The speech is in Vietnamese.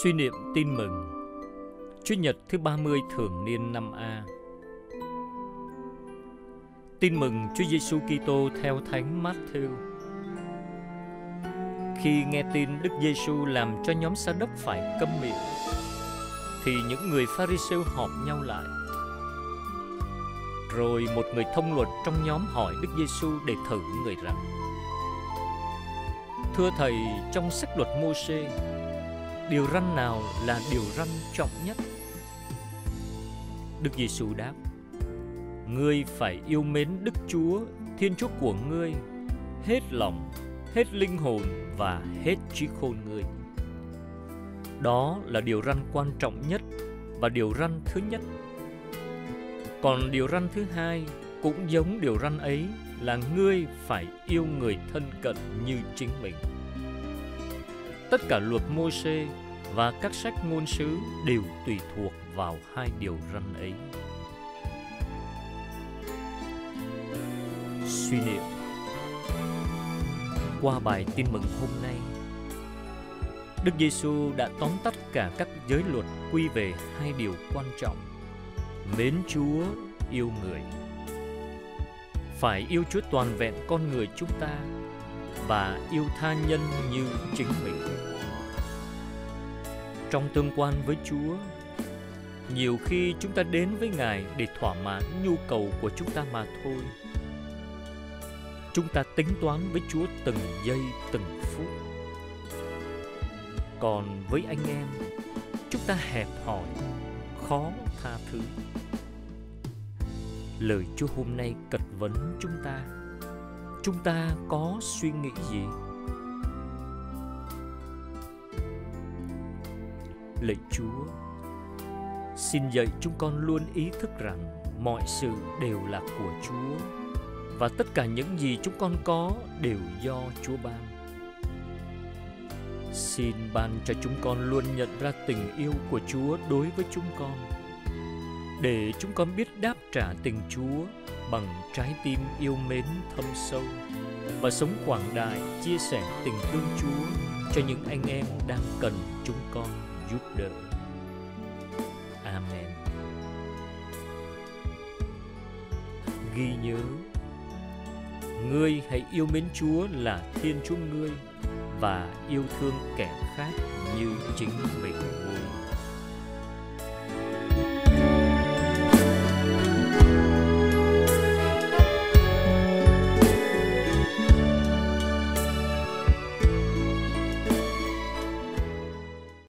Suy niệm tin mừng Chúa Nhật thứ 30 thường niên năm A Tin mừng Chúa Giêsu Kitô theo Thánh Matthew. Khi nghe tin Đức Giêsu làm cho nhóm sa đốc phải câm miệng, thì những người Pharisêu họp nhau lại. Rồi một người thông luật trong nhóm hỏi Đức Giêsu để thử người rằng: Thưa thầy, trong sách luật Môsê, điều răn nào là điều răn trọng nhất? Đức Giêsu đáp: Ngươi phải yêu mến Đức Chúa, Thiên Chúa của ngươi, hết lòng, hết linh hồn và hết trí khôn ngươi. Đó là điều răn quan trọng nhất và điều răn thứ nhất. Còn điều răn thứ hai cũng giống điều răn ấy là ngươi phải yêu người thân cận như chính mình. Tất cả luật Mô-xê và các sách ngôn sứ đều tùy thuộc vào hai điều răn ấy. Suy niệm. Qua bài tin mừng hôm nay Đức Giêsu đã tóm tắt cả các giới luật quy về hai điều quan trọng Mến Chúa, yêu người. Phải yêu Chúa toàn vẹn con người chúng ta Và yêu tha nhân như chính mình. Trong tương quan với Chúa Nhiều khi chúng ta đến với Ngài để thỏa mãn nhu cầu của chúng ta mà thôi chúng ta tính toán với Chúa từng giây từng phút. Còn với anh em, chúng ta hẹp hòi, khó tha thứ. Lời Chúa hôm nay cật vấn chúng ta. Chúng ta có suy nghĩ gì? Lạy Chúa, xin dạy chúng con luôn ý thức rằng mọi sự đều là của Chúa và tất cả những gì chúng con có đều do Chúa ban. Xin ban cho chúng con luôn nhận ra tình yêu của Chúa đối với chúng con, để chúng con biết đáp trả tình Chúa bằng trái tim yêu mến thâm sâu và sống quảng đại chia sẻ tình thương Chúa cho những anh em đang cần chúng con giúp đỡ. Amen. Ghi nhớ, Ngươi hãy yêu mến Chúa là Thiên Chúa ngươi và yêu thương kẻ khác như chính mình ngươi.